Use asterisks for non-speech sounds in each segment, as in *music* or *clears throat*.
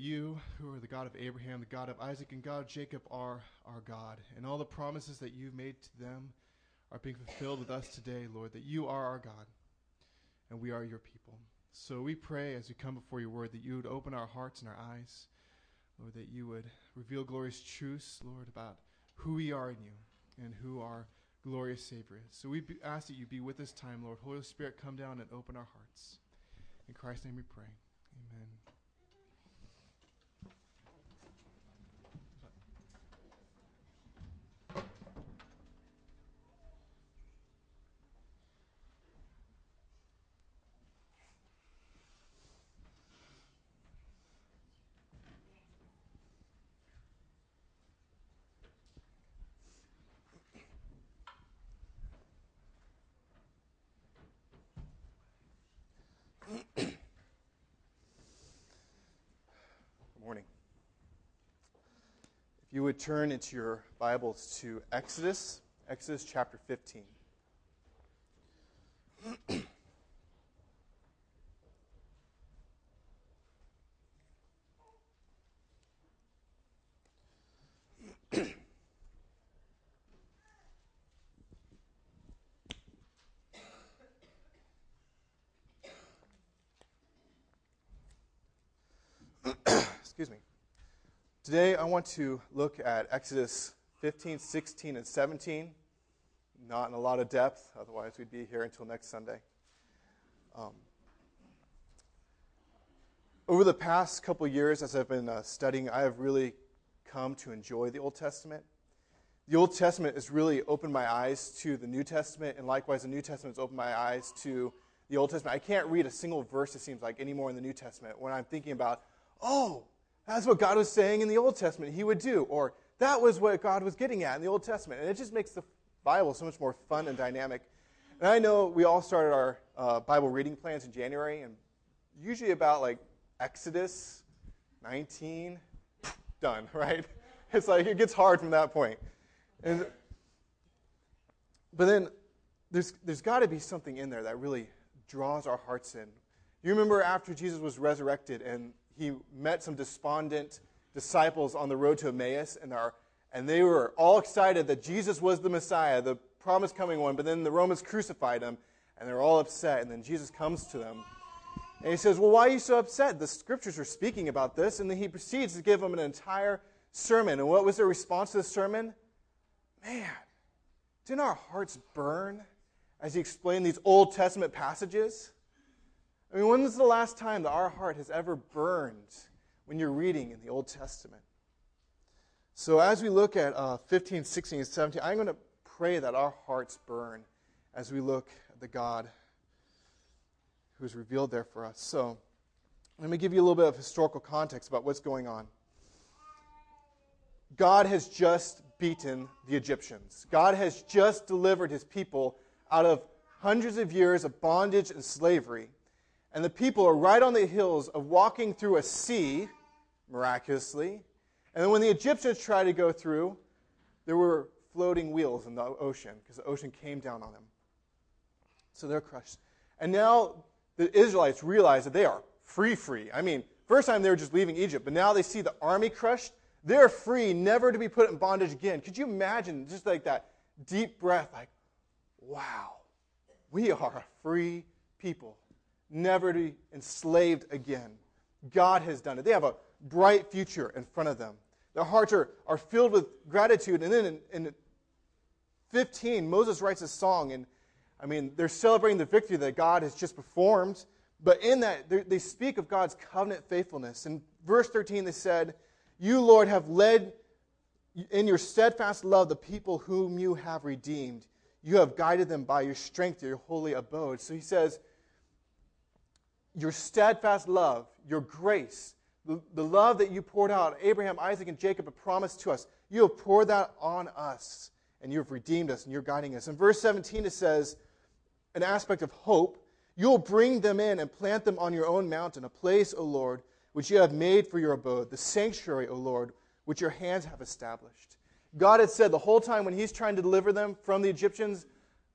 you, who are the God of Abraham, the God of Isaac, and God of Jacob, are our God. And all the promises that you've made to them are being fulfilled with us today, Lord, that you are our God and we are your people. So we pray as we come before your word that you would open our hearts and our eyes, Lord, that you would reveal glorious truths, Lord, about who we are in you and who our glorious Savior is. So we ask that you be with us time, Lord. Holy Spirit, come down and open our hearts. In Christ's name we pray. Amen. Good morning. If you would turn into your Bibles to Exodus, Exodus chapter 15. *clears throat* Excuse me. Today I want to look at Exodus 15, 16, and 17. Not in a lot of depth, otherwise, we'd be here until next Sunday. Um, over the past couple years, as I've been uh, studying, I have really come to enjoy the Old Testament. The Old Testament has really opened my eyes to the New Testament, and likewise, the New Testament has opened my eyes to the Old Testament. I can't read a single verse, it seems like, anymore in the New Testament when I'm thinking about, oh, that's what God was saying in the Old Testament he would do, or that was what God was getting at in the Old Testament. And it just makes the Bible so much more fun and dynamic. And I know we all started our uh, Bible reading plans in January, and usually about like Exodus 19, done, *laughs* right? It's like it gets hard from that point. And, but then there's, there's got to be something in there that really draws our hearts in. You remember after Jesus was resurrected and he met some despondent disciples on the road to Emmaus, and, and they were all excited that Jesus was the Messiah, the promised coming one, but then the Romans crucified him, and they're all upset. And then Jesus comes to them, and he says, Well, why are you so upset? The scriptures are speaking about this. And then he proceeds to give them an entire sermon. And what was their response to the sermon? Man, didn't our hearts burn as he explained these Old Testament passages? I mean, when was the last time that our heart has ever burned when you're reading in the Old Testament? So, as we look at uh, 15, 16, and 17, I'm going to pray that our hearts burn as we look at the God who is revealed there for us. So, let me give you a little bit of historical context about what's going on. God has just beaten the Egyptians. God has just delivered his people out of hundreds of years of bondage and slavery. And the people are right on the hills of walking through a sea, miraculously, And then when the Egyptians tried to go through, there were floating wheels in the ocean because the ocean came down on them. So they're crushed. And now the Israelites realize that they are free, free. I mean, first time they were just leaving Egypt, but now they see the army crushed. They're free, never to be put in bondage again. Could you imagine just like that deep breath, like, wow, we are a free people, never to be enslaved again. God has done it. They have a bright future in front of them. Their hearts are, are filled with gratitude. And then in, in 15, Moses writes a song, and I mean, they're celebrating the victory that God has just performed. But in that, they speak of God's covenant faithfulness. In verse 13, they said, You, Lord, have led in your steadfast love the people whom you have redeemed. You have guided them by your strength to your holy abode. So he says, Your steadfast love, your grace, the, the love that you poured out, Abraham, Isaac, and Jacob have promised to us, you have poured that on us, and you have redeemed us, and you're guiding us. In verse 17, it says, an aspect of hope. You'll bring them in and plant them on your own mountain, a place, O Lord, which you have made for your abode, the sanctuary, O Lord, which your hands have established. God had said the whole time when He's trying to deliver them from the Egyptians,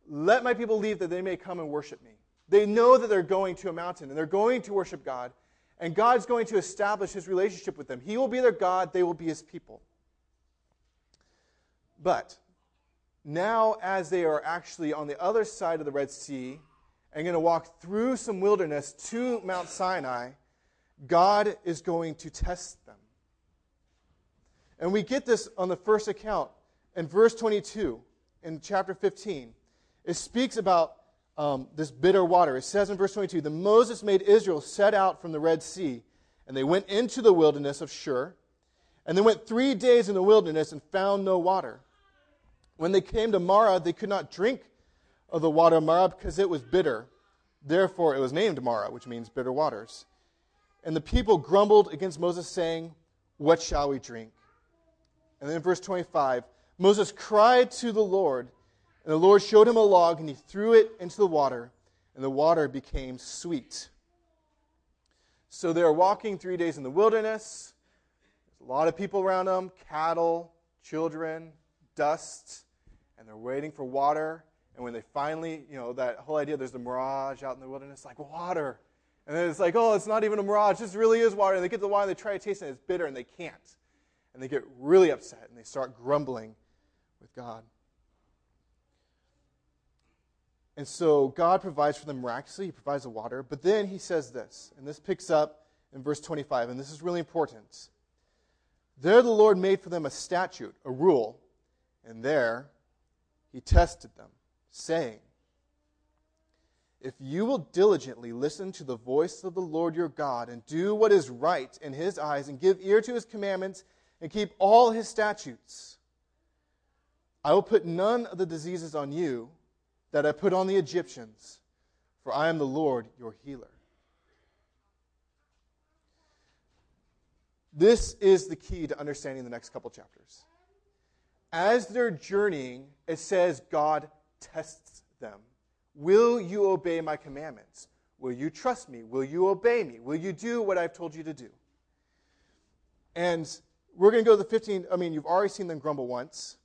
let my people leave that they may come and worship me. They know that they're going to a mountain and they're going to worship God. And God's going to establish his relationship with them. He will be their God, they will be his people. But now, as they are actually on the other side of the Red Sea and going to walk through some wilderness to Mount Sinai, God is going to test them. And we get this on the first account in verse 22 in chapter 15. It speaks about um, this bitter water. It says in verse 22 Then Moses made Israel set out from the Red Sea, and they went into the wilderness of Shur, and they went three days in the wilderness and found no water. When they came to Marah, they could not drink of the water of Marah because it was bitter. Therefore, it was named Marah, which means bitter waters. And the people grumbled against Moses, saying, What shall we drink? And then in verse 25, Moses cried to the Lord, and the Lord showed him a log, and he threw it into the water, and the water became sweet. So they're walking three days in the wilderness. There's a lot of people around them cattle, children, dust, and they're waiting for water. And when they finally, you know, that whole idea there's the mirage out in the wilderness, like water. And then it's like, oh, it's not even a mirage. This really is water. And they get the water, they try to taste it, and it's bitter, and they can't. And they get really upset, and they start grumbling with God. And so God provides for them miraculously. He provides the water. But then he says this, and this picks up in verse 25, and this is really important. There the Lord made for them a statute, a rule, and there he tested them, saying, If you will diligently listen to the voice of the Lord your God, and do what is right in his eyes, and give ear to his commandments, and keep all his statutes, I will put none of the diseases on you that I put on the Egyptians, for I am the Lord your healer. This is the key to understanding the next couple chapters. As they're journeying, it says God tests them. Will you obey my commandments? Will you trust me? Will you obey me? Will you do what I've told you to do? And we're going to go to the 15. I mean, you've already seen them grumble once.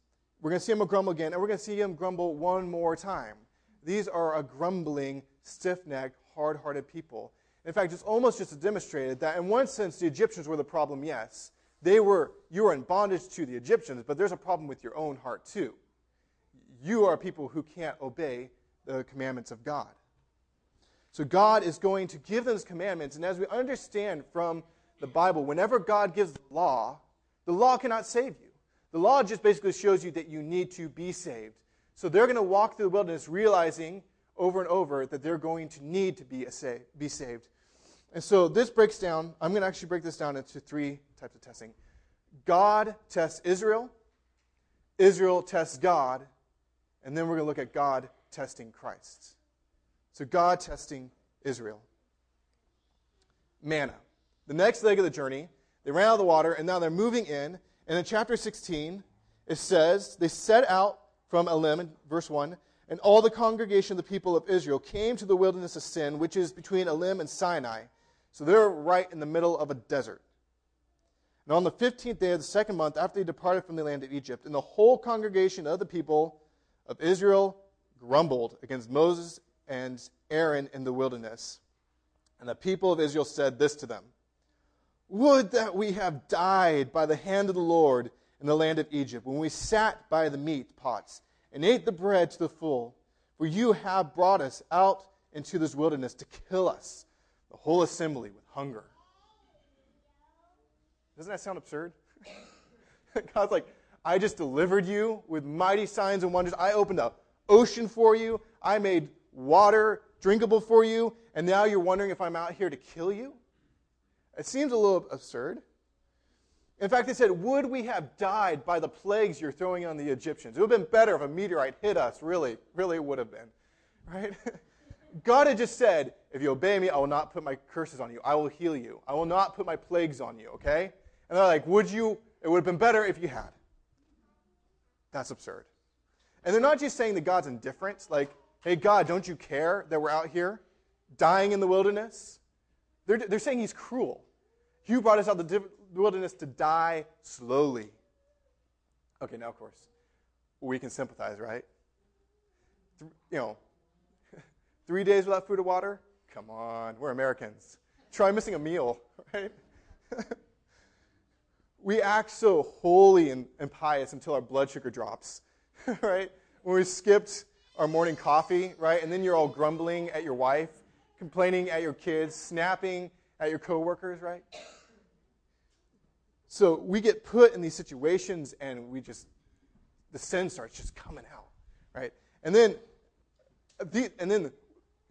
We're going to see him grumble again, and we're going to see him grumble one more time. These are a grumbling, stiff necked, hard hearted people. In fact, it's almost just demonstrated that, in one sense, the Egyptians were the problem, yes. They were, you were in bondage to the Egyptians, but there's a problem with your own heart, too. You are people who can't obey the commandments of God. So God is going to give them his commandments, and as we understand from the Bible, whenever God gives the law, the law cannot save you. The law just basically shows you that you need to be saved. So they're going to walk through the wilderness realizing over and over that they're going to need to be, sa- be saved. And so this breaks down, I'm going to actually break this down into three types of testing God tests Israel, Israel tests God, and then we're going to look at God testing Christ. So God testing Israel. Manna. The next leg of the journey, they ran out of the water, and now they're moving in. And in chapter 16, it says, They set out from Elim, verse 1, and all the congregation of the people of Israel came to the wilderness of Sin, which is between Elim and Sinai. So they're right in the middle of a desert. And on the 15th day of the second month, after they departed from the land of Egypt, and the whole congregation of the people of Israel grumbled against Moses and Aaron in the wilderness. And the people of Israel said this to them Would that we have died by the hand of the Lord in the land of Egypt, when we sat by the meat pots and ate the bread to the full. For you have brought us out into this wilderness to kill us, the whole assembly, with hunger. Doesn't that sound absurd? *laughs* God's like, I just delivered you with mighty signs and wonders. I opened up ocean for you. I made water drinkable for you. And now you're wondering if I'm out here to kill you? It seems a little absurd. In fact, they said, Would we have died by the plagues you're throwing on the Egyptians? It would have been better if a meteorite hit us, really. Really, it would have been. Right? *laughs* God had just said, If you obey me, I will not put my curses on you. I will heal you. I will not put my plagues on you, okay? And they're like, Would you? It would have been better if you had. That's absurd. And they're not just saying that God's indifferent, like, Hey, God, don't you care that we're out here dying in the wilderness? They're, they're saying He's cruel. You brought us out of the wilderness to die slowly. Okay, now, of course, we can sympathize, right? You know, *laughs* three days without food or water? Come on, we're Americans. Try missing a meal, *laughs* right? *laughs* we act so holy and, and pious until our blood sugar drops, right? When we skipped our morning coffee, right? And then you're all grumbling at your wife, complaining at your kids, snapping at your coworkers, right? So we get put in these situations and we just, the sin starts just coming out, right? And then, and then,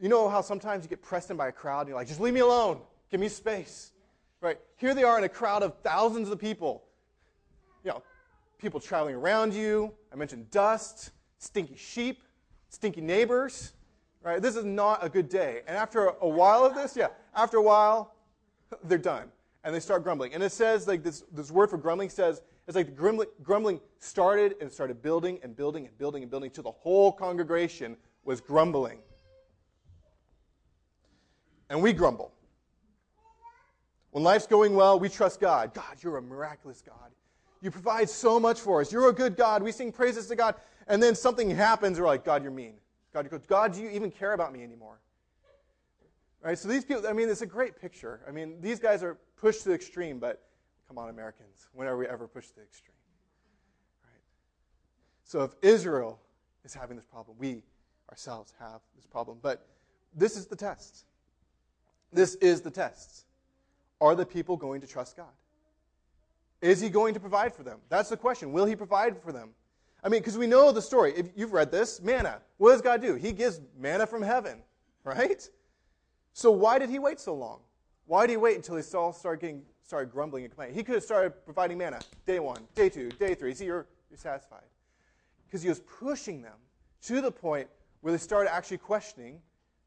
you know how sometimes you get pressed in by a crowd and you're like, just leave me alone, give me space, right? Here they are in a crowd of thousands of people, you know, people traveling around you. I mentioned dust, stinky sheep, stinky neighbors, right? This is not a good day. And after a while of this, yeah, after a while, they're done and they start grumbling. And it says, like this, this word for grumbling says, it's like the grumbling, started and started building and building and building and building till the whole congregation was grumbling. And we grumble. When life's going well, we trust God. God, you're a miraculous God. You provide so much for us. You're a good God. We sing praises to God. And then something happens, we're like, God, you're mean. God, God, do you even care about me anymore? Right? So these people, I mean, it's a great picture. I mean, these guys are pushed to the extreme, but come on, Americans, when are we ever pushed to the extreme? Right? So if Israel is having this problem, we ourselves have this problem. But this is the test. This is the test. Are the people going to trust God? Is he going to provide for them? That's the question. Will he provide for them? I mean, because we know the story. If you've read this, manna. What does God do? He gives manna from heaven, *laughs* right? So why did he wait so long? Why did he wait until all started getting started grumbling and complaining? He could have started providing manna day one, day two, day three. See, you're, you're satisfied. Because he was pushing them to the point where they started actually questioning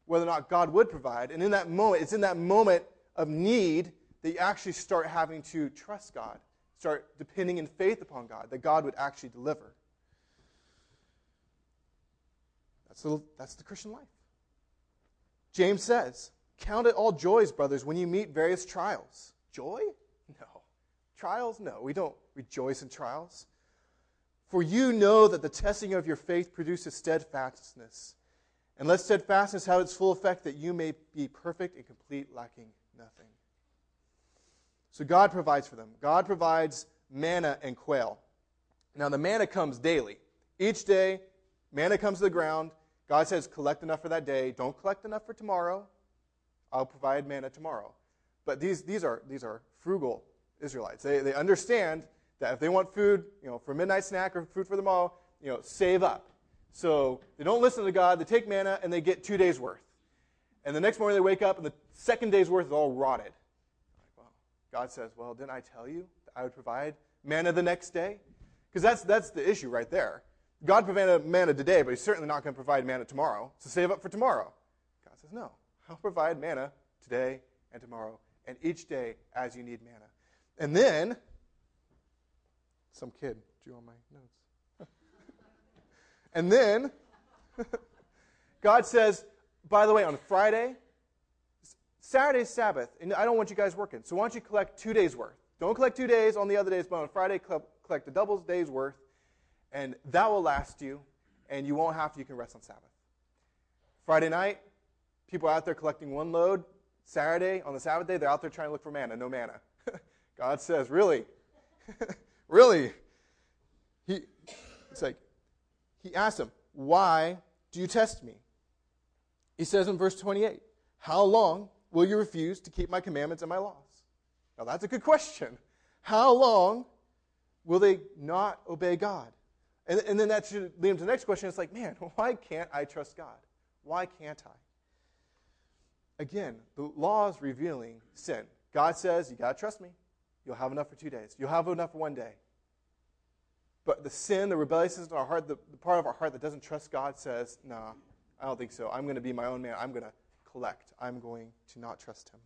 whether or not God would provide. And in that moment, it's in that moment of need that you actually start having to trust God, start depending in faith upon God, that God would actually deliver. That's the, that's the Christian life. James says, Count it all joys, brothers, when you meet various trials. Joy? No. Trials? No. We don't rejoice in trials. For you know that the testing of your faith produces steadfastness. And let steadfastness have its full effect that you may be perfect and complete, lacking nothing. So God provides for them. God provides manna and quail. Now, the manna comes daily. Each day, manna comes to the ground. God says, collect enough for that day. Don't collect enough for tomorrow. I'll provide manna tomorrow. But these, these, are, these are frugal Israelites. They, they understand that if they want food, you know, for midnight snack or food for tomorrow, you know, save up. So they don't listen to God. They take manna and they get two days worth. And the next morning they wake up and the second day's worth is all rotted. well, God says, well, didn't I tell you that I would provide manna the next day? Because that's, that's the issue right there. God provided manna today, but he's certainly not going to provide manna tomorrow. So save up for tomorrow. God says, no. I'll provide manna today and tomorrow, and each day as you need manna. And then, some kid drew on my notes. *laughs* and then, *laughs* God says, by the way, on Friday, Saturday's Sabbath, and I don't want you guys working, so why don't you collect two days' worth? Don't collect two days on the other days, but on Friday, collect the double day's worth, and that will last you, and you won't have to. You can rest on Sabbath. Friday night, people out there collecting one load. Saturday, on the Sabbath day, they're out there trying to look for manna. No manna. *laughs* God says, Really? *laughs* really? He, it's like, he asks him, Why do you test me? He says in verse 28, How long will you refuse to keep my commandments and my laws? Now, that's a good question. How long will they not obey God? And, and then that should lead him to the next question. It's like, man, *laughs* why can't I trust God? Why can't I? Again, the law is revealing sin. God says, you got to trust me. You'll have enough for two days. You'll have enough for one day. But the sin, the rebelliousness in our heart, the, the part of our heart that doesn't trust God says, nah, I don't think so. I'm going to be my own man. I'm going to collect. I'm going to not trust him.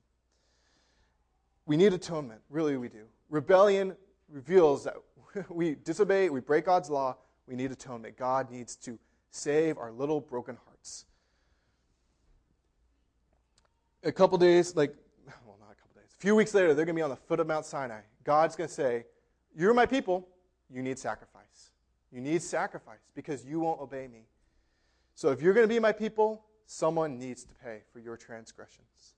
We need atonement. Really, we do. Rebellion reveals that *laughs* we disobey, we break God's law. We need atonement. God needs to save our little broken hearts. A couple days, like, well, not a couple days, a few weeks later, they're going to be on the foot of Mount Sinai. God's going to say, You're my people. You need sacrifice. You need sacrifice because you won't obey me. So if you're going to be my people, someone needs to pay for your transgressions.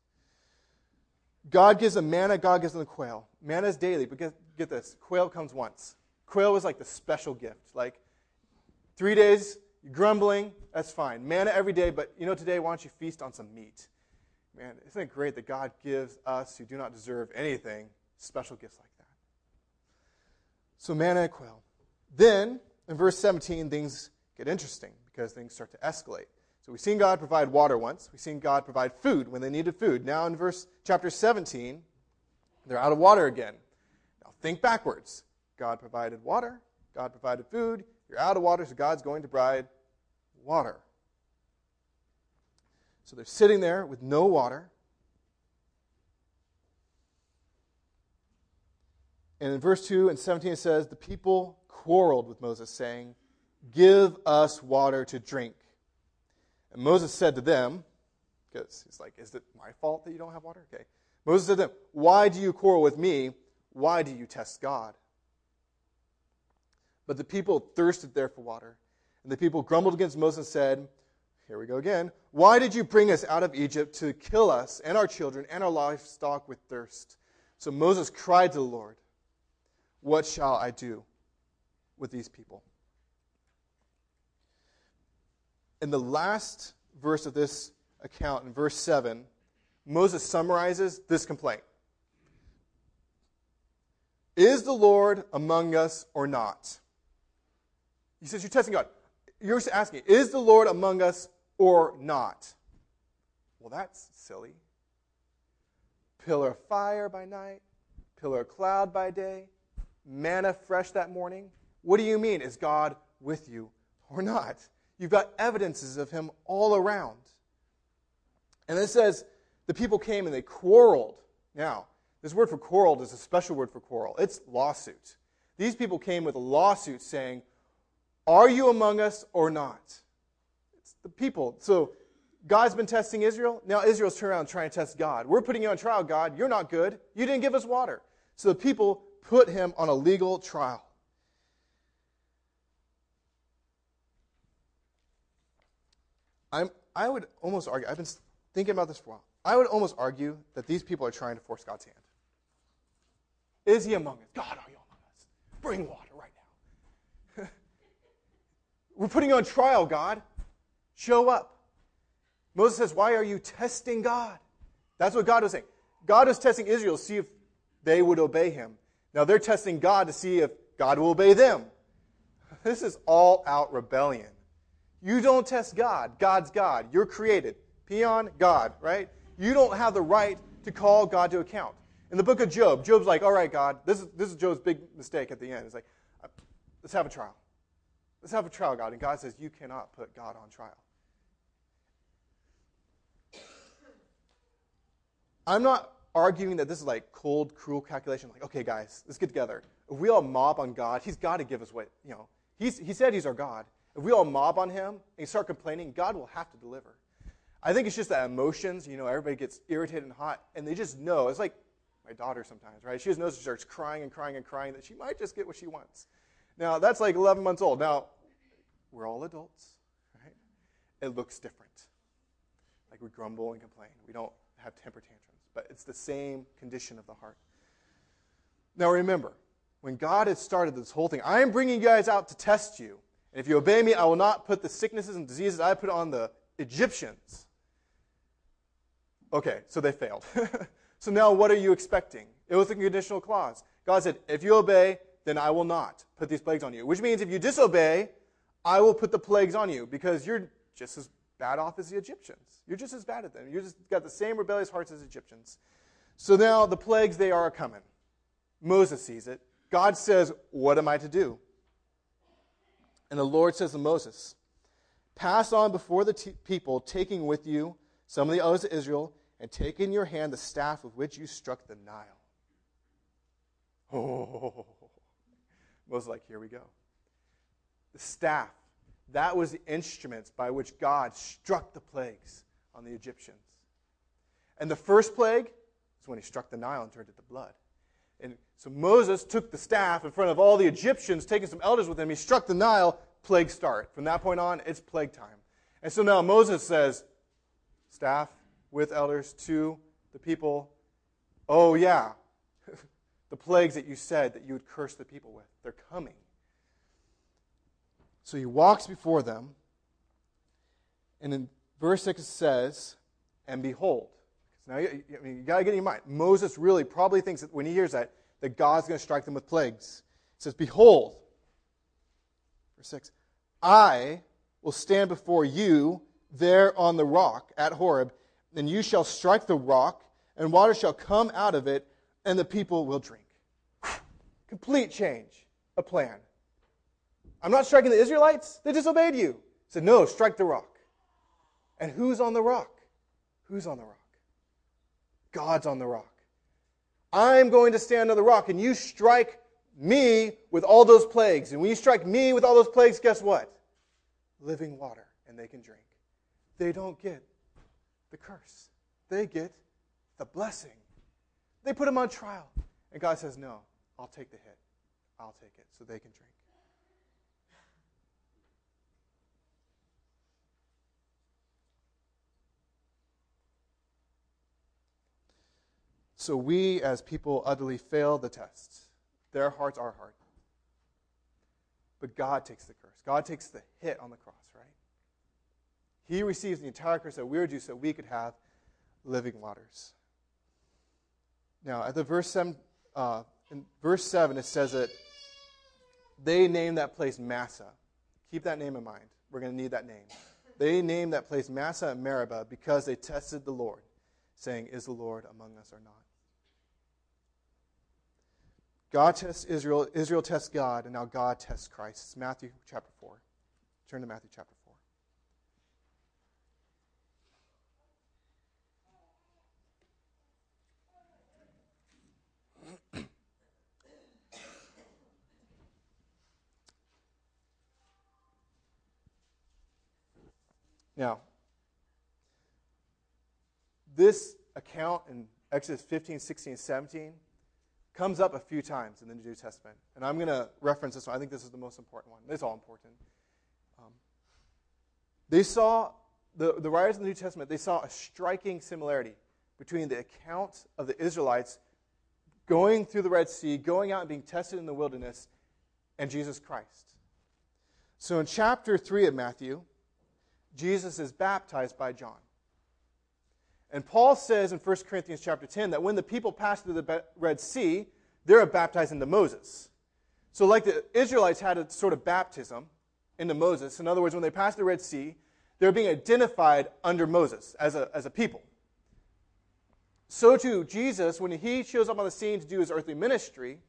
God gives them manna, God gives them the quail. Manna is daily, but get, get this quail comes once. Quail was like the special gift. Like three days, grumbling, that's fine. Manna every day, but you know, today, why don't you feast on some meat? Man, isn't it great that God gives us who do not deserve anything special gifts like that? So, manna and quail. Then, in verse 17, things get interesting because things start to escalate. So we've seen God provide water once. We've seen God provide food when they needed food. Now in verse chapter 17, they're out of water again. Now think backwards. God provided water. God provided food. You're out of water, so God's going to provide water. So they're sitting there with no water. And in verse 2 and 17 it says, The people quarreled with Moses, saying, Give us water to drink. And Moses said to them, because he's like, Is it my fault that you don't have water? Okay. Moses said to them, Why do you quarrel with me? Why do you test God? But the people thirsted there for water. And the people grumbled against Moses and said, Here we go again. Why did you bring us out of Egypt to kill us and our children and our livestock with thirst? So Moses cried to the Lord, What shall I do with these people? in the last verse of this account, in verse 7, Moses summarizes this complaint Is the Lord among us or not? He says, You're testing God. You're asking, Is the Lord among us or not? Well, that's silly. Pillar of fire by night, pillar of cloud by day, manna fresh that morning. What do you mean? Is God with you or not? You've got evidences of him all around. And it says the people came and they quarreled. Now, this word for quarreled is a special word for quarrel. It's lawsuit. These people came with a lawsuit saying, Are you among us or not? The people. So God's been testing Israel. Now Israel's turned around trying to test God. We're putting you on trial, God. You're not good. You didn't give us water. So the people put him on a legal trial. I'm, I would almost argue, I've been thinking about this for a while. I would almost argue that these people are trying to force God's hand. Is he among us? God, are you among us? Bring water right now. *laughs* We're putting you on trial, God. Show up. Moses says, Why are you testing God? That's what God was saying. God was testing Israel to see if they would obey him. Now they're testing God to see if God will obey them. *laughs* This is all out rebellion. You don't test God. God's God. You're created. Peon, God, right? You don't have the right to call God to account. In the book of Job, Job's like, all right, God, this is, this is Job's big mistake at the end. It's like, uh, let's have a trial. Let's have a trial, God. And God says, you cannot put God on trial. I'm not arguing that this is like cold, cruel calculation. Like, okay, guys, let's get together. If we all mob on God, He's got to give us what, you know, he's, He said He's our God. If we all mob on him and start complaining, God will have to deliver. I think it's just that emotions, you know, everybody gets irritated and hot, and they just know. It's like my daughter sometimes, right? She just knows she starts crying and crying and crying that she might just get what she wants. Now, that's like 11 months old. Now, we're all adults, right? It looks different. Like we grumble and complain. We don't have temper tantrums, but it's the same condition of the heart. Now, remember, when God had started this whole thing, I am bringing you guys out to test you. And if you obey me, I will not put the sicknesses and diseases I put on the Egyptians. Okay, so they failed. *laughs* so now what are you expecting? It was a conditional clause. God said, if you obey, then I will not put these plagues on you. Which means if you disobey, I will put the plagues on you because you're just as bad off as the Egyptians. You're just as bad at them. You've just got the same rebellious hearts as Egyptians. So now the plagues, they are coming. Moses sees it. God says, What am I to do? And the Lord says to Moses, Pass on before the t- people, taking with you some of the elders of Israel, and take in your hand the staff with which you struck the Nile. Oh, *laughs* Moses like, here we go. The staff, that was the instruments by which God struck the plagues on the Egyptians. And the first plague is when he struck the Nile and turned it to blood. And so Moses took the staff in front of all the Egyptians, taking some elders with him. He struck the Nile, plague start. From that point on, it's plague time. And so now Moses says, staff with elders to the people, oh, yeah, *laughs* the plagues that you said that you would curse the people with, they're coming. So he walks before them. And in verse 6 it says, And behold. Now, you, I mean, you got to get in your mind. Moses really probably thinks that when he hears that, that God's going to strike them with plagues. It says, Behold. Verse 6 I will stand before you there on the rock at Horeb, and you shall strike the rock, and water shall come out of it, and the people will drink. Complete change a plan. I'm not striking the Israelites. They disobeyed you. He said, No, strike the rock. And who's on the rock? Who's on the rock? God's on the rock. I'm going to stand on the rock, and you strike me with all those plagues. And when you strike me with all those plagues, guess what? Living water, and they can drink. They don't get the curse, they get the blessing. They put them on trial. And God says, No, I'll take the hit. I'll take it so they can drink. So we, as people, utterly fail the test. Their hearts are hard. But God takes the curse. God takes the hit on the cross, right? He receives the entire curse that we are due so we could have living waters. Now, at the verse 7, uh, in verse 7, it says that they named that place Massah. Keep that name in mind. We're going to need that name. They named that place Massah and Meribah because they tested the Lord, saying, Is the Lord among us or not? God tests Israel, Israel tests God, and now God tests Christ. It's Matthew chapter 4. Turn to Matthew chapter 4. *clears throat* Now, this account in Exodus 15, 16, 17 comes up a few times in the New Testament. And I'm going to reference this one. I think this is the most important one. It's all important. Um, they saw, the, the writers of the New Testament, they saw a striking similarity between the account of the Israelites going through the Red Sea, going out and being tested in the wilderness, and Jesus Christ. So in chapter 3 of Matthew, Jesus is baptized by John. And Paul says in 1 Corinthians chapter 10 that when the people pass through the Red Sea, they're baptized into Moses. So, like the Israelites had a sort of baptism into Moses, in other words, when they passed the Red Sea, they're being identified under Moses as a, as a people. So, too, Jesus, when he shows up on the scene to do his earthly ministry,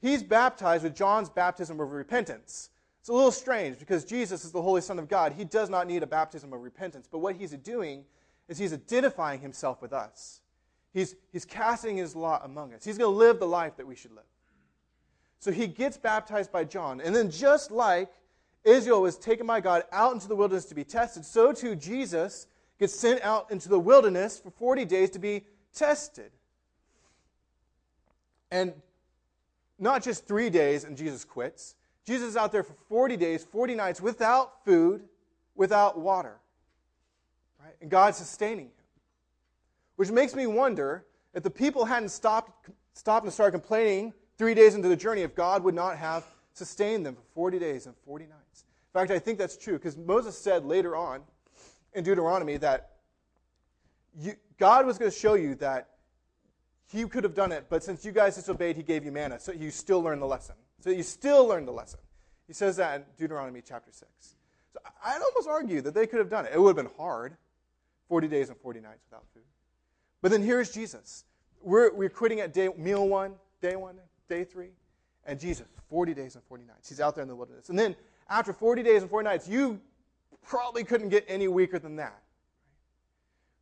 he's baptized with John's baptism of repentance. It's a little strange because Jesus is the Holy Son of God. He does not need a baptism of repentance. But what he's doing is he's identifying himself with us. He's, he's casting his lot among us. He's going to live the life that we should live. So he gets baptized by John. And then, just like Israel was taken by God out into the wilderness to be tested, so too Jesus gets sent out into the wilderness for 40 days to be tested. And not just three days and Jesus quits. Jesus is out there for 40 days, 40 nights without food, without water. And God's sustaining him. Which makes me wonder if the people hadn't stopped, stopped and started complaining three days into the journey, if God would not have sustained them for 40 days and 40 nights. In fact, I think that's true because Moses said later on in Deuteronomy that you, God was going to show you that he could have done it, but since you guys disobeyed, he gave you manna. So you still learn the lesson. So you still learn the lesson. He says that in Deuteronomy chapter 6. So I'd almost argue that they could have done it. It would have been hard 40 days and 40 nights without food. But then here's Jesus. We're, we're quitting at day, meal one, day one, day three. And Jesus, 40 days and 40 nights. He's out there in the wilderness. And then after 40 days and 40 nights, you probably couldn't get any weaker than that.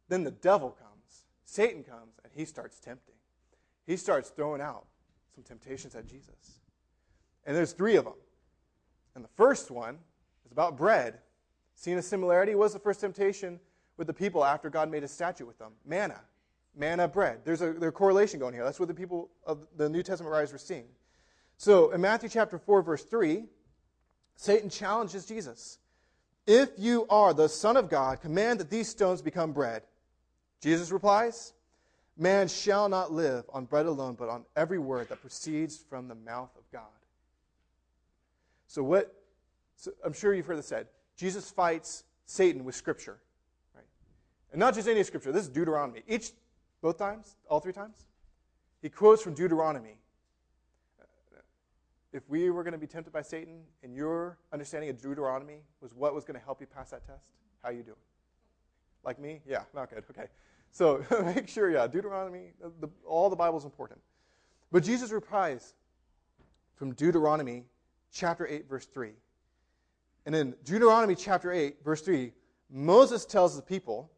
Then the devil comes, Satan comes, and he starts tempting he starts throwing out some temptations at Jesus. And there's three of them. And the first one is about bread. Seeing a similarity was the first temptation with the people after God made a statute with them manna. Manna, bread. There's a, there's a correlation going here. That's what the people of the New Testament writers were seeing. So in Matthew chapter 4, verse 3, Satan challenges Jesus. If you are the Son of God, command that these stones become bread. Jesus replies, Man shall not live on bread alone, but on every word that proceeds from the mouth of God. So, what so I'm sure you've heard this said Jesus fights Satan with Scripture. And not just any Scripture, this is Deuteronomy. Each, both times, all three times, he quotes from Deuteronomy. If we were going to be tempted by Satan and your understanding of Deuteronomy was what was going to help you pass that test, how are you doing? Like me? Yeah, not good. Okay. So *laughs* make sure, yeah, Deuteronomy, the, all the Bible is important. But Jesus replies from Deuteronomy chapter 8, verse 3. And in Deuteronomy chapter 8, verse 3, Moses tells the people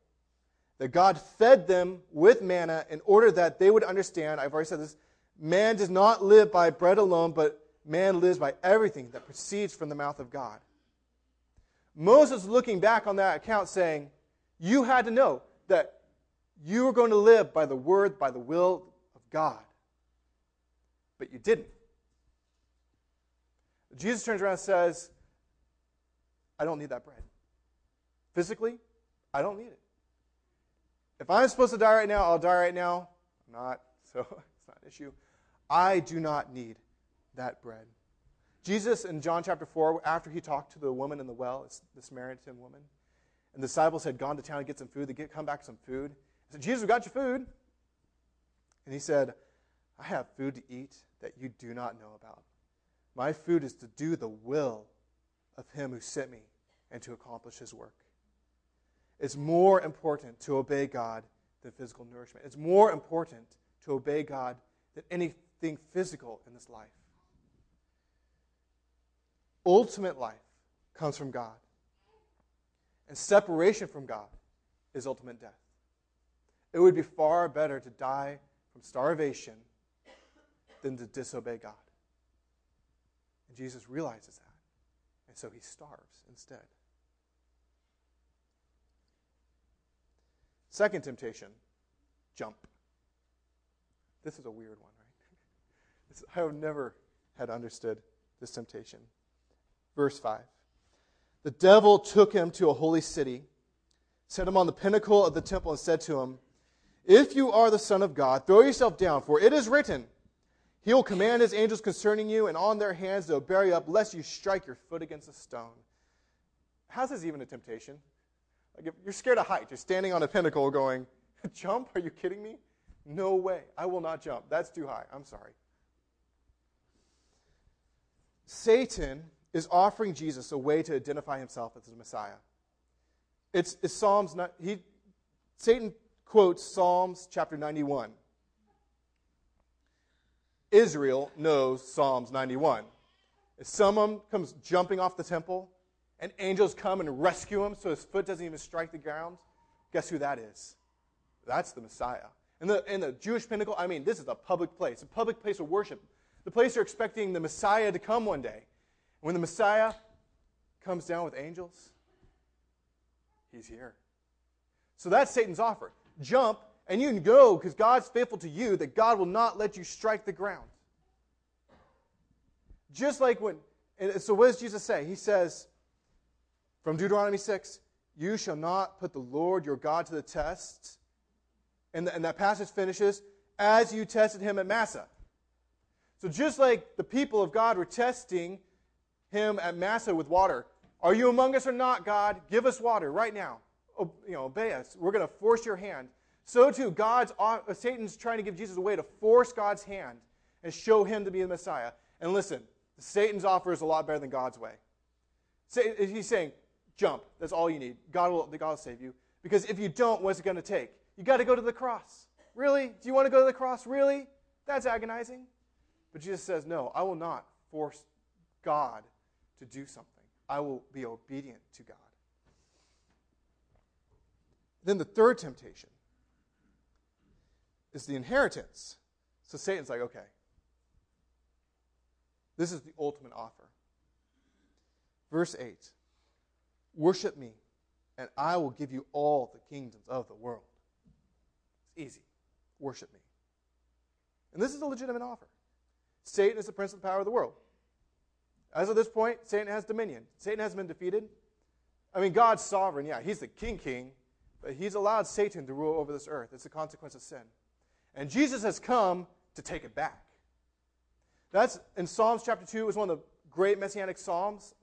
that God fed them with manna in order that they would understand, I've already said this, man does not live by bread alone, but man lives by everything that proceeds from the mouth of God. Moses looking back on that account saying, You had to know that you were going to live by the word, by the will of God. But you didn't. Jesus turns around and says, I don't need that bread. Physically, I don't need it. If I'm supposed to die right now, I'll die right now. I'm not, so *laughs* it's not an issue. I do not need that bread. Jesus in John chapter 4, after he talked to the woman in the well, the Samaritan woman, and the disciples had gone to town to get some food, they get come back some food. Said, Jesus, we got your food. And he said, I have food to eat that you do not know about. My food is to do the will of him who sent me and to accomplish his work. It's more important to obey God than physical nourishment. It's more important to obey God than anything physical in this life. Ultimate life comes from God, and separation from God is ultimate death. It would be far better to die from starvation than to disobey God. And Jesus realizes that. And so he starves instead. Second temptation jump. This is a weird one, right? *laughs* I have never had understood this temptation. Verse 5 The devil took him to a holy city, set him on the pinnacle of the temple, and said to him, if you are the Son of God, throw yourself down, for it is written, He will command His angels concerning you, and on their hands they'll bear you up, lest you strike your foot against a stone. How's this even a temptation? Like if you're scared of heights, you're standing on a pinnacle going, *laughs* Jump? Are you kidding me? No way. I will not jump. That's too high. I'm sorry. Satan is offering Jesus a way to identify himself as the Messiah. It's, it's Psalms. He, Satan quotes Psalms chapter 91. Israel knows Psalms 91. If someone comes jumping off the temple and angels come and rescue him so his foot doesn't even strike the ground, guess who that is? That's the Messiah. In the, in the Jewish pinnacle, I mean, this is a public place, a public place of worship. The place they're expecting the Messiah to come one day. When the Messiah comes down with angels, he's here. So that's Satan's offer jump And you can go because God's faithful to you, that God will not let you strike the ground. Just like when, so what does Jesus say? He says, from Deuteronomy 6, you shall not put the Lord your God to the test. And, the, and that passage finishes, as you tested him at Massah. So just like the people of God were testing him at Massah with water, are you among us or not, God? Give us water right now. O- you know, obey us. We're going to force your hand. So too, God's uh, Satan's trying to give Jesus a way to force God's hand and show him to be the Messiah. And listen, Satan's offer is a lot better than God's way. He's saying, jump. That's all you need. God will, God will save you. Because if you don't, what's it going to take? You got to go to the cross. Really? Do you want to go to the cross? Really? That's agonizing. But Jesus says, no, I will not force God to do something. I will be obedient to God. Then the third temptation is the inheritance. So Satan's like, okay, this is the ultimate offer. Verse 8 Worship me, and I will give you all the kingdoms of the world. It's easy. Worship me. And this is a legitimate offer. Satan is the prince of the power of the world. As of this point, Satan has dominion. Satan hasn't been defeated. I mean, God's sovereign, yeah, he's the king king, but he's allowed Satan to rule over this earth. It's a consequence of sin. And Jesus has come to take it back. That's in Psalms chapter 2, is one of the great messianic psalms.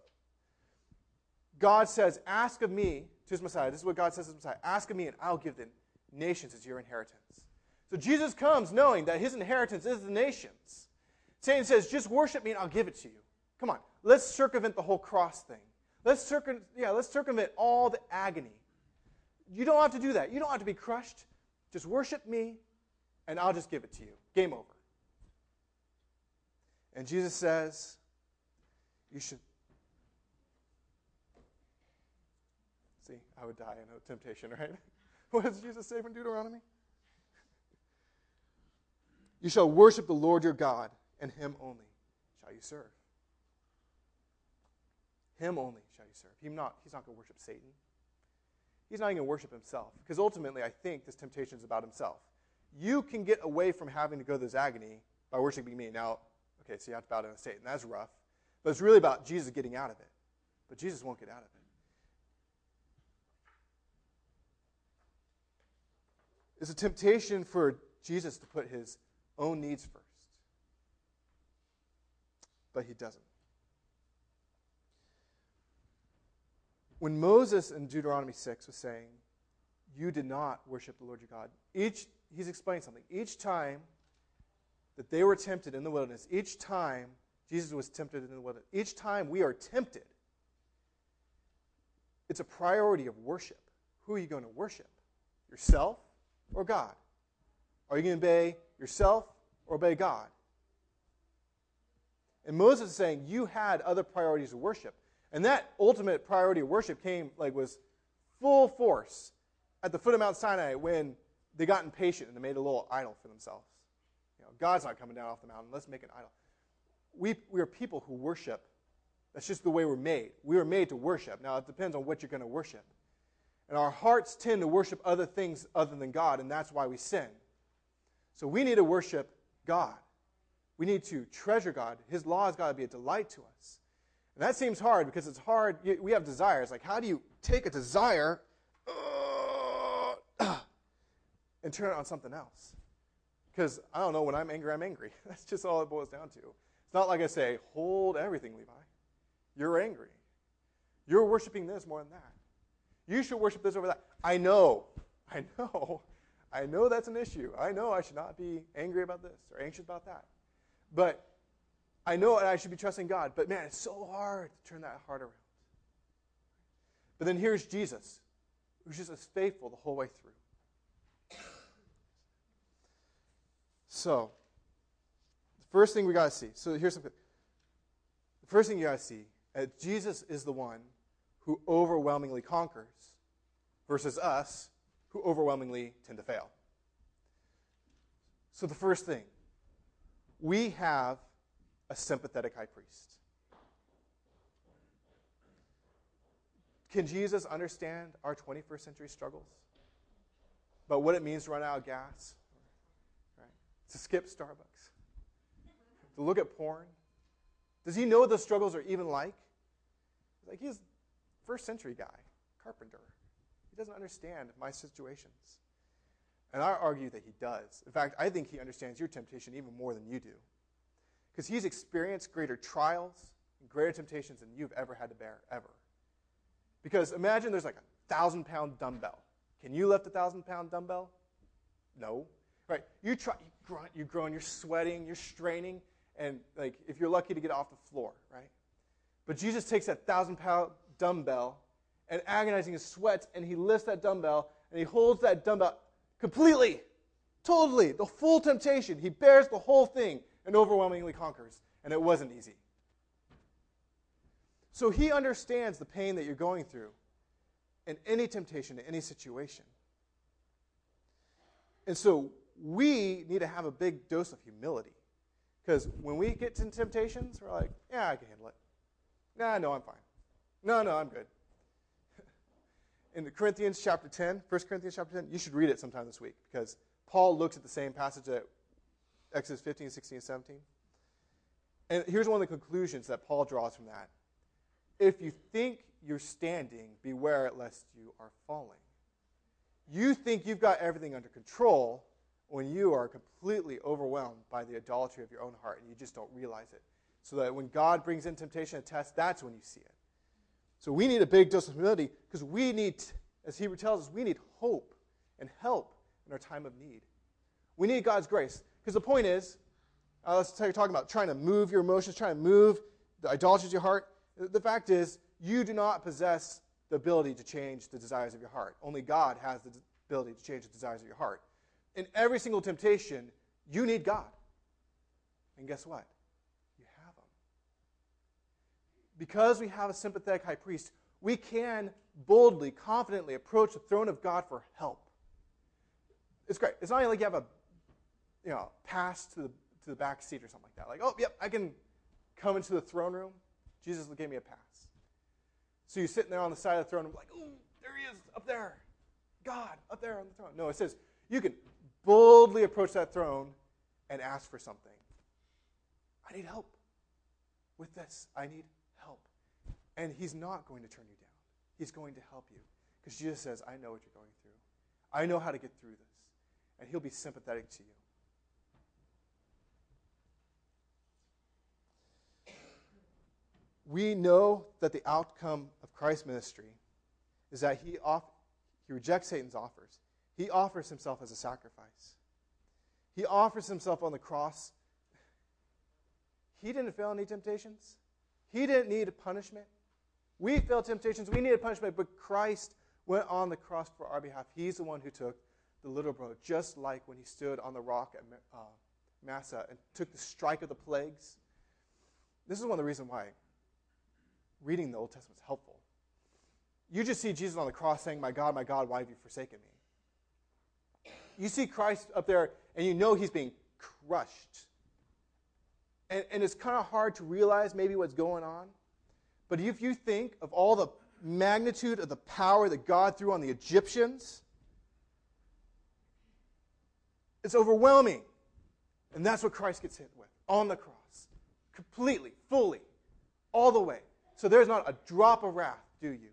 God says, Ask of me to his Messiah. This is what God says to his Messiah. Ask of me, and I'll give the nations as your inheritance. So Jesus comes knowing that his inheritance is the nations. Satan says, Just worship me, and I'll give it to you. Come on, let's circumvent the whole cross thing. Let's, circum- yeah, let's circumvent all the agony. You don't have to do that. You don't have to be crushed. Just worship me, and I'll just give it to you. Game over. And Jesus says, You should. See, I would die in a temptation, *laughs* right? what does Jesus say from Deuteronomy? You shall worship the Lord your God, and him only shall you serve. Him only shall you serve. He not, he's not going to worship Satan. He's not even going to worship himself. Because ultimately, I think this temptation is about himself. You can get away from having to go to this agony by worshiping me. Now, okay, so you have to bow down to Satan. That's rough. But it's really about Jesus getting out of it. But Jesus won't get out of it. It's a temptation for Jesus to put his own needs first. But he doesn't. When Moses in Deuteronomy 6 was saying, You did not worship the Lord your God, each, he's explaining something. Each time that they were tempted in the wilderness, each time Jesus was tempted in the wilderness, each time we are tempted, it's a priority of worship. Who are you going to worship? Yourself or God? Are you going to obey yourself or obey God? And Moses is saying you had other priorities of worship. And that ultimate priority of worship came, like, was full force at the foot of Mount Sinai when they got impatient and they made a little idol for themselves. You know, God's not coming down off the mountain. Let's make an idol. We, we are people who worship. That's just the way we're made. We are made to worship. Now, it depends on what you're going to worship. And our hearts tend to worship other things other than God, and that's why we sin. So we need to worship God. We need to treasure God. His law has got to be a delight to us. And that seems hard because it's hard. We have desires. Like, how do you take a desire uh, *clears throat* and turn it on something else? Because I don't know, when I'm angry, I'm angry. *laughs* That's just all it boils down to. It's not like I say, hold everything, Levi. You're angry. You're worshiping this more than that. You should worship this over that. I know. I know. I know that's an issue. I know I should not be angry about this or anxious about that. But I know I should be trusting God, but man, it's so hard to turn that heart around. But then here's Jesus, who's just as faithful the whole way through. So, the first thing we got to see. So here's something. The first thing you got to see Jesus is the one who overwhelmingly conquers versus us who overwhelmingly tend to fail. So the first thing, we have a sympathetic high priest. Can Jesus understand our 21st century struggles? about what it means to run out of gas, right? To skip Starbucks, to look at porn. Does he know what the struggles are even like? Like he's first century guy, carpenter. He doesn't understand my situations. And I argue that he does. In fact, I think he understands your temptation even more than you do. Because he's experienced greater trials and greater temptations than you've ever had to bear, ever. Because imagine there's like a thousand pound dumbbell. Can you lift a thousand pound dumbbell? No. Right? You try, you grunt, you groan, you're sweating, you're straining, and like if you're lucky to get off the floor, right? But Jesus takes that thousand pound dumbbell and agonizing his sweats, and he lifts that dumbbell and he holds that dumbbell completely, totally, the full temptation. He bears the whole thing and overwhelmingly conquers. And it wasn't easy. So he understands the pain that you're going through in any temptation, in any situation. And so we need to have a big dose of humility. Because when we get to temptations, we're like, yeah, I can handle it. Nah, no, I'm fine. No, no, I'm good. *laughs* In the Corinthians chapter 10, 1 Corinthians chapter 10, you should read it sometime this week because Paul looks at the same passage at Exodus 15, 16, and 17. And here's one of the conclusions that Paul draws from that. If you think you're standing, beware lest you are falling. You think you've got everything under control when you are completely overwhelmed by the idolatry of your own heart and you just don't realize it. So that when God brings in temptation and test, that's when you see it. So we need a big dose of humility because we need, as Hebrew tells us, we need hope and help in our time of need. We need God's grace. Because the point is, uh, let's talk about trying to move your emotions, trying to move the idolatry of your heart. The fact is, you do not possess the ability to change the desires of your heart. Only God has the ability to change the desires of your heart. In every single temptation, you need God. And guess what? You have Him. Because we have a sympathetic high priest, we can boldly, confidently approach the throne of God for help. It's great. It's not like you have a you know, pass to the, to the back seat or something like that. Like, oh, yep, I can come into the throne room. Jesus gave me a pass. So you're sitting there on the side of the throne like, oh, there he is up there. God up there on the throne. No, it says you can boldly approach that throne and ask for something. I need help with this. I need. And he's not going to turn you down. He's going to help you. Because Jesus says, I know what you're going through. I know how to get through this. And he'll be sympathetic to you. we know that the outcome of Christ's ministry is that he, off, he rejects Satan's offers. He offers himself as a sacrifice. He offers himself on the cross. He didn't fail any temptations. He didn't need a punishment. We failed temptations. We needed punishment, but Christ went on the cross for our behalf. He's the one who took the little brother, just like when he stood on the rock at uh, Massah and took the strike of the plagues. This is one of the reasons why reading the Old Testament is helpful. You just see Jesus on the cross saying, My God, my God, why have you forsaken me? You see Christ up there, and you know he's being crushed. And, and it's kind of hard to realize maybe what's going on. But if you think of all the magnitude of the power that God threw on the Egyptians, it's overwhelming. And that's what Christ gets hit with on the cross. Completely, fully, all the way. So there's not a drop of wrath, do you?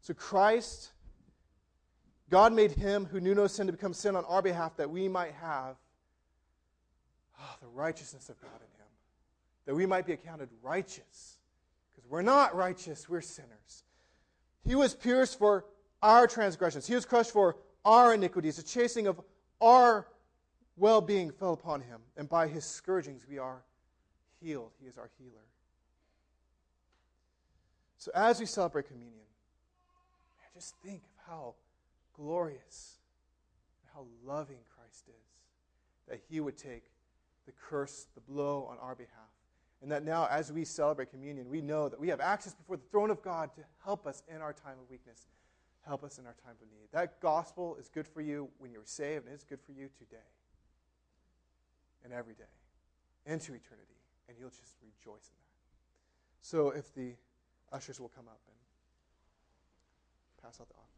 So Christ, God made him who knew no sin to become sin on our behalf that we might have oh, the righteousness of God in him. That we might be accounted righteous. Because we're not righteous, we're sinners. He was pierced for our transgressions, he was crushed for our iniquities. The chasing of our well being fell upon him, and by his scourgings we are healed. He is our healer. So as we celebrate communion, just think of how glorious and how loving Christ is. That he would take the curse, the blow on our behalf. And that now, as we celebrate communion, we know that we have access before the throne of God to help us in our time of weakness, help us in our time of need. That gospel is good for you when you were saved, and it's good for you today and every day into eternity. And you'll just rejoice in that. So if the Ushers will come up and pass out the offering.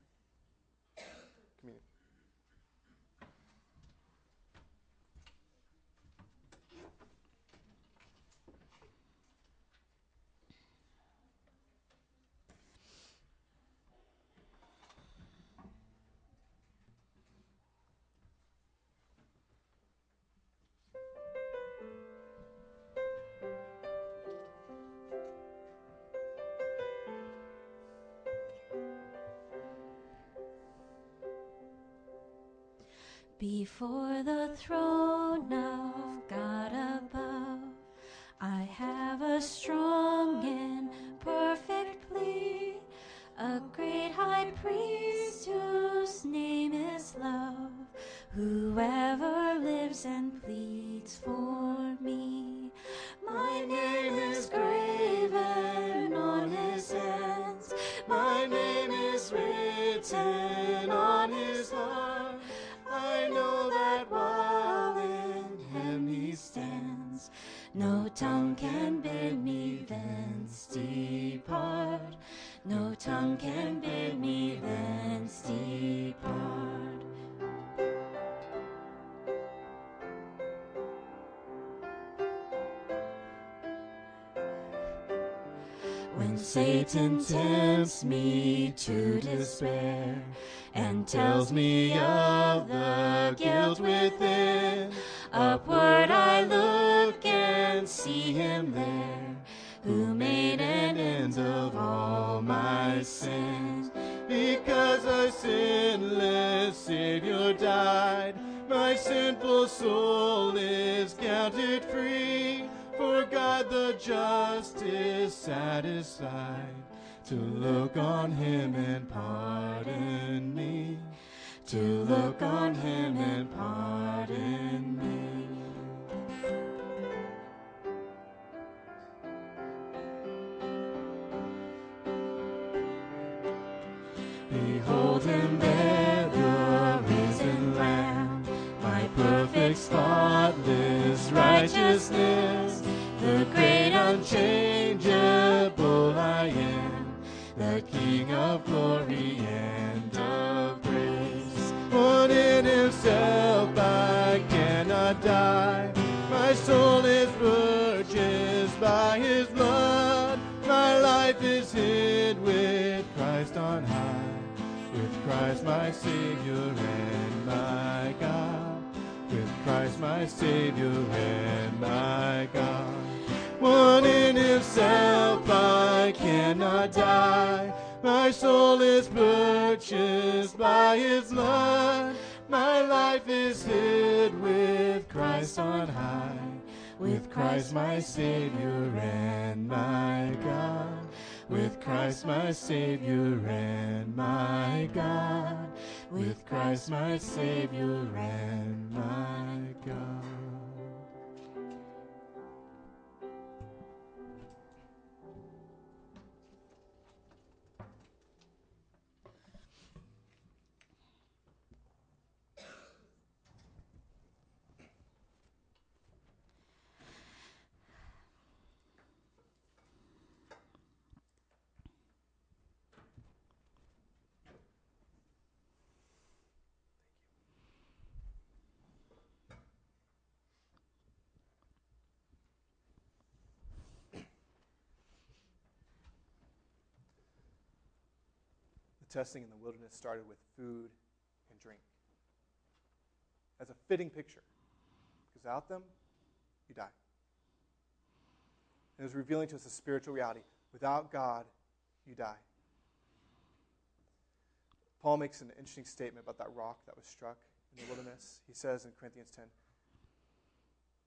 Before the throne of When Satan tempts me to despair and tells me of the guilt within, upward I look and see him there, who made an end of all my sins. Because a sinless Savior died, my sinful soul is counted free. For God the just satisfied to look on him and pardon me. To look on him and Christ my Savior and my God. With Christ my Savior and my God. One in himself I cannot die. My soul is purchased by his blood. My life is hid with Christ on high. With Christ my Savior and my God. With Christ my Savior and my God. With Christ my Savior and my God. Testing in the wilderness started with food and drink. As a fitting picture, because without them, you die. And it was revealing to us a spiritual reality. Without God, you die. Paul makes an interesting statement about that rock that was struck in the wilderness. He says in Corinthians 10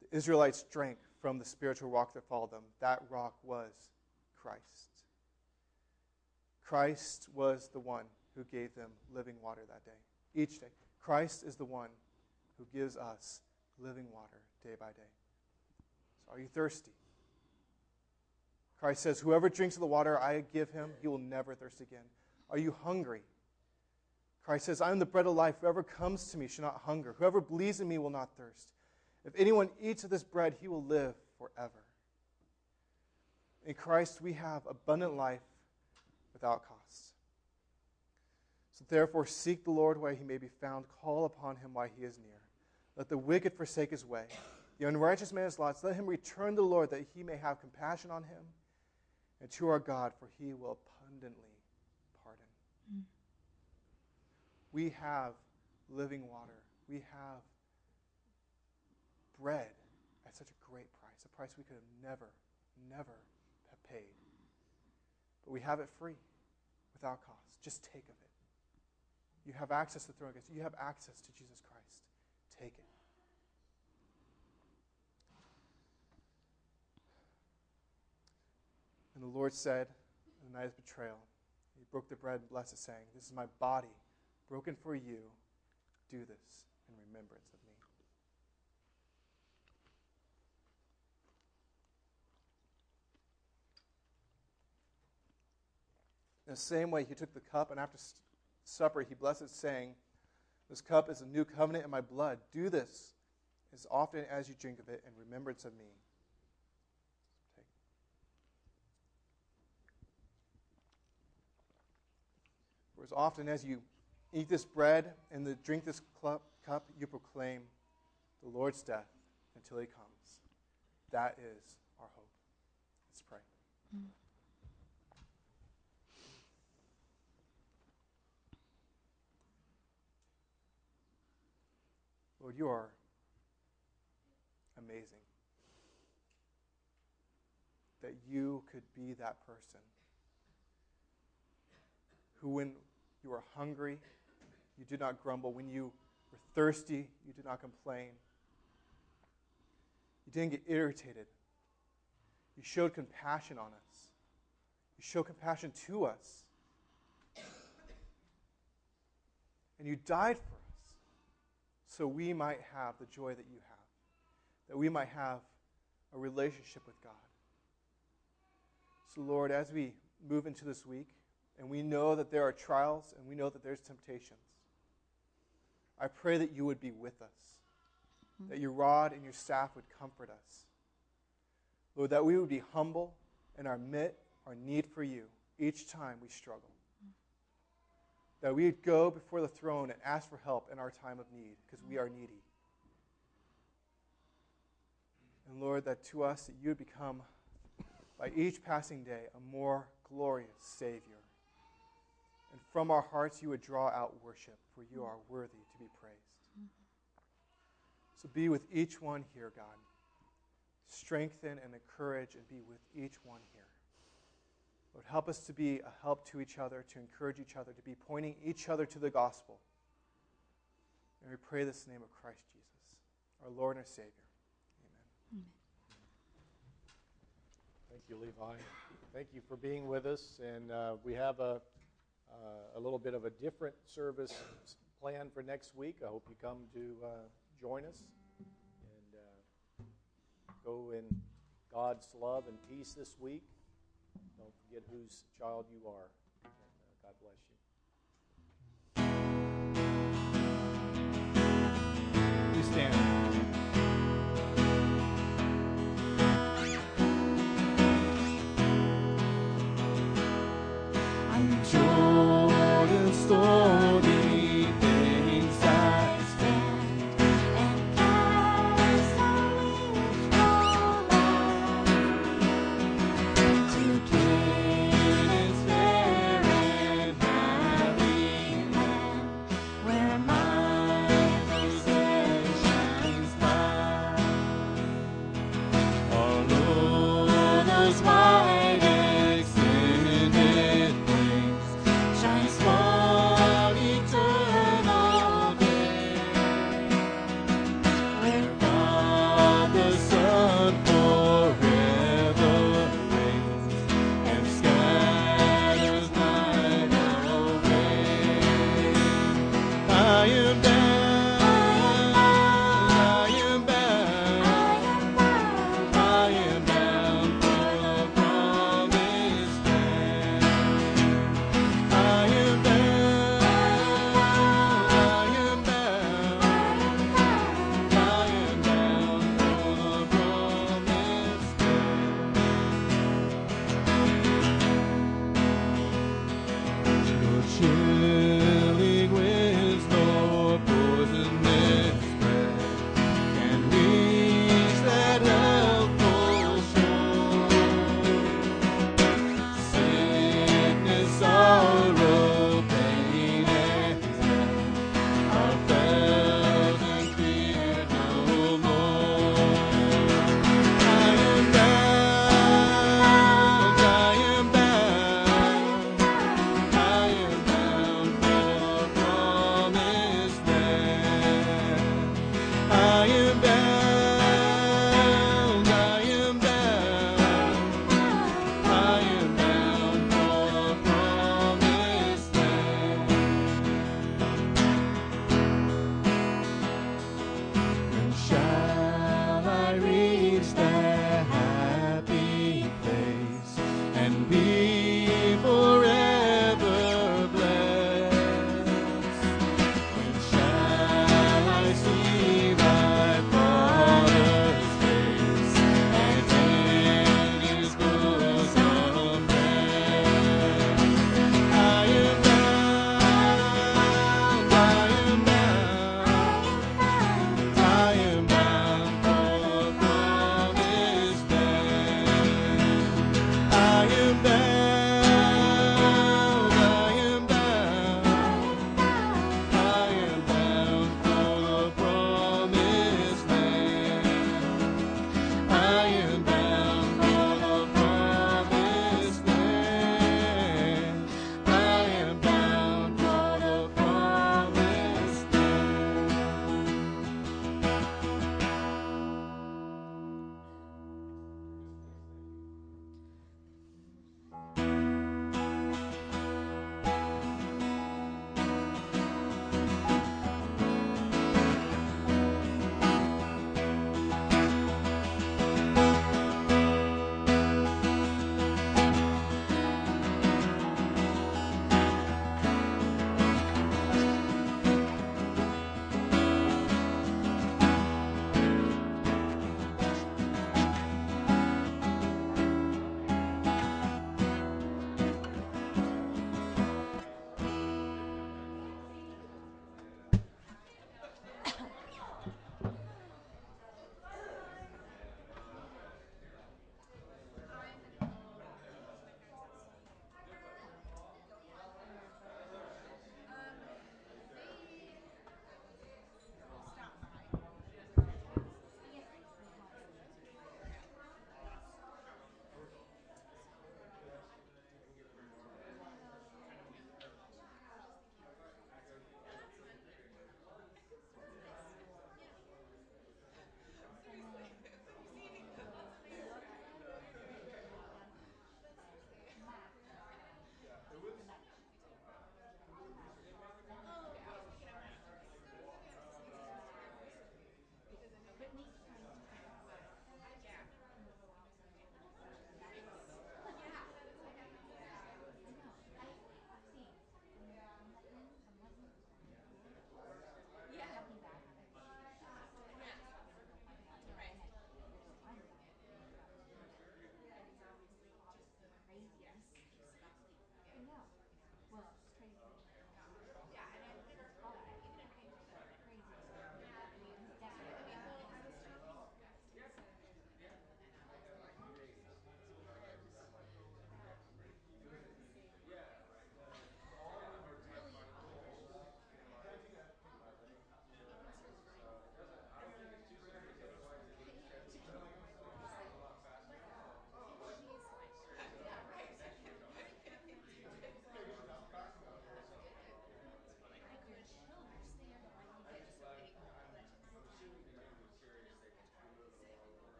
the Israelites drank from the spiritual rock that followed them. That rock was Christ. Christ was the one who gave them living water that day, each day. Christ is the one who gives us living water day by day. So, are you thirsty? Christ says, Whoever drinks of the water I give him, he will never thirst again. Are you hungry? Christ says, I am the bread of life. Whoever comes to me shall not hunger. Whoever believes in me will not thirst. If anyone eats of this bread, he will live forever. In Christ, we have abundant life without cost. So therefore, seek the Lord while he may be found, call upon him while he is near. Let the wicked forsake his way, the unrighteous man his lots. Let him return to the Lord that he may have compassion on him, and to our God, for he will abundantly pardon. Mm. We have living water. We have bread at such a great price, a price we could have never, never have paid. But we have it free, without cost. Just take of it. You have access to the throne of grace. You have access to Jesus Christ. Take it. And the Lord said, in the night of betrayal, He broke the bread and blessed it, saying, This is my body, broken for you. Do this in remembrance of me. In the same way, he took the cup, and after supper, he blessed it, saying, This cup is a new covenant in my blood. Do this as often as you drink of it in remembrance of me. For as often as you eat this bread and drink this cup, you proclaim the Lord's death until he comes. That is our hope. Let's pray. Mm. Lord, you are amazing. That you could be that person who, when you are hungry, you did not grumble. When you were thirsty, you did not complain. You didn't get irritated. You showed compassion on us. You showed compassion to us. And you died for us so we might have the joy that you have, that we might have a relationship with God. So, Lord, as we move into this week, and we know that there are trials and we know that there's temptations. I pray that you would be with us, mm-hmm. that your rod and your staff would comfort us. Lord, that we would be humble and admit our need for you each time we struggle. That we would go before the throne and ask for help in our time of need because we are needy. And Lord, that to us that you would become, by each passing day, a more glorious Savior and from our hearts, you would draw out worship, for you are worthy to be praised. So be with each one here, God. Strengthen and encourage and be with each one here. Lord, help us to be a help to each other, to encourage each other, to be pointing each other to the gospel. And we pray this in the name of Christ Jesus, our Lord and our Savior. Amen. Thank you, Levi. Thank you for being with us. And uh, we have a uh, a little bit of a different service plan for next week. I hope you come to uh, join us and uh, go in God's love and peace this week yet whose child you are. And, uh, God bless you. Please stand. I'm Jordan Stone.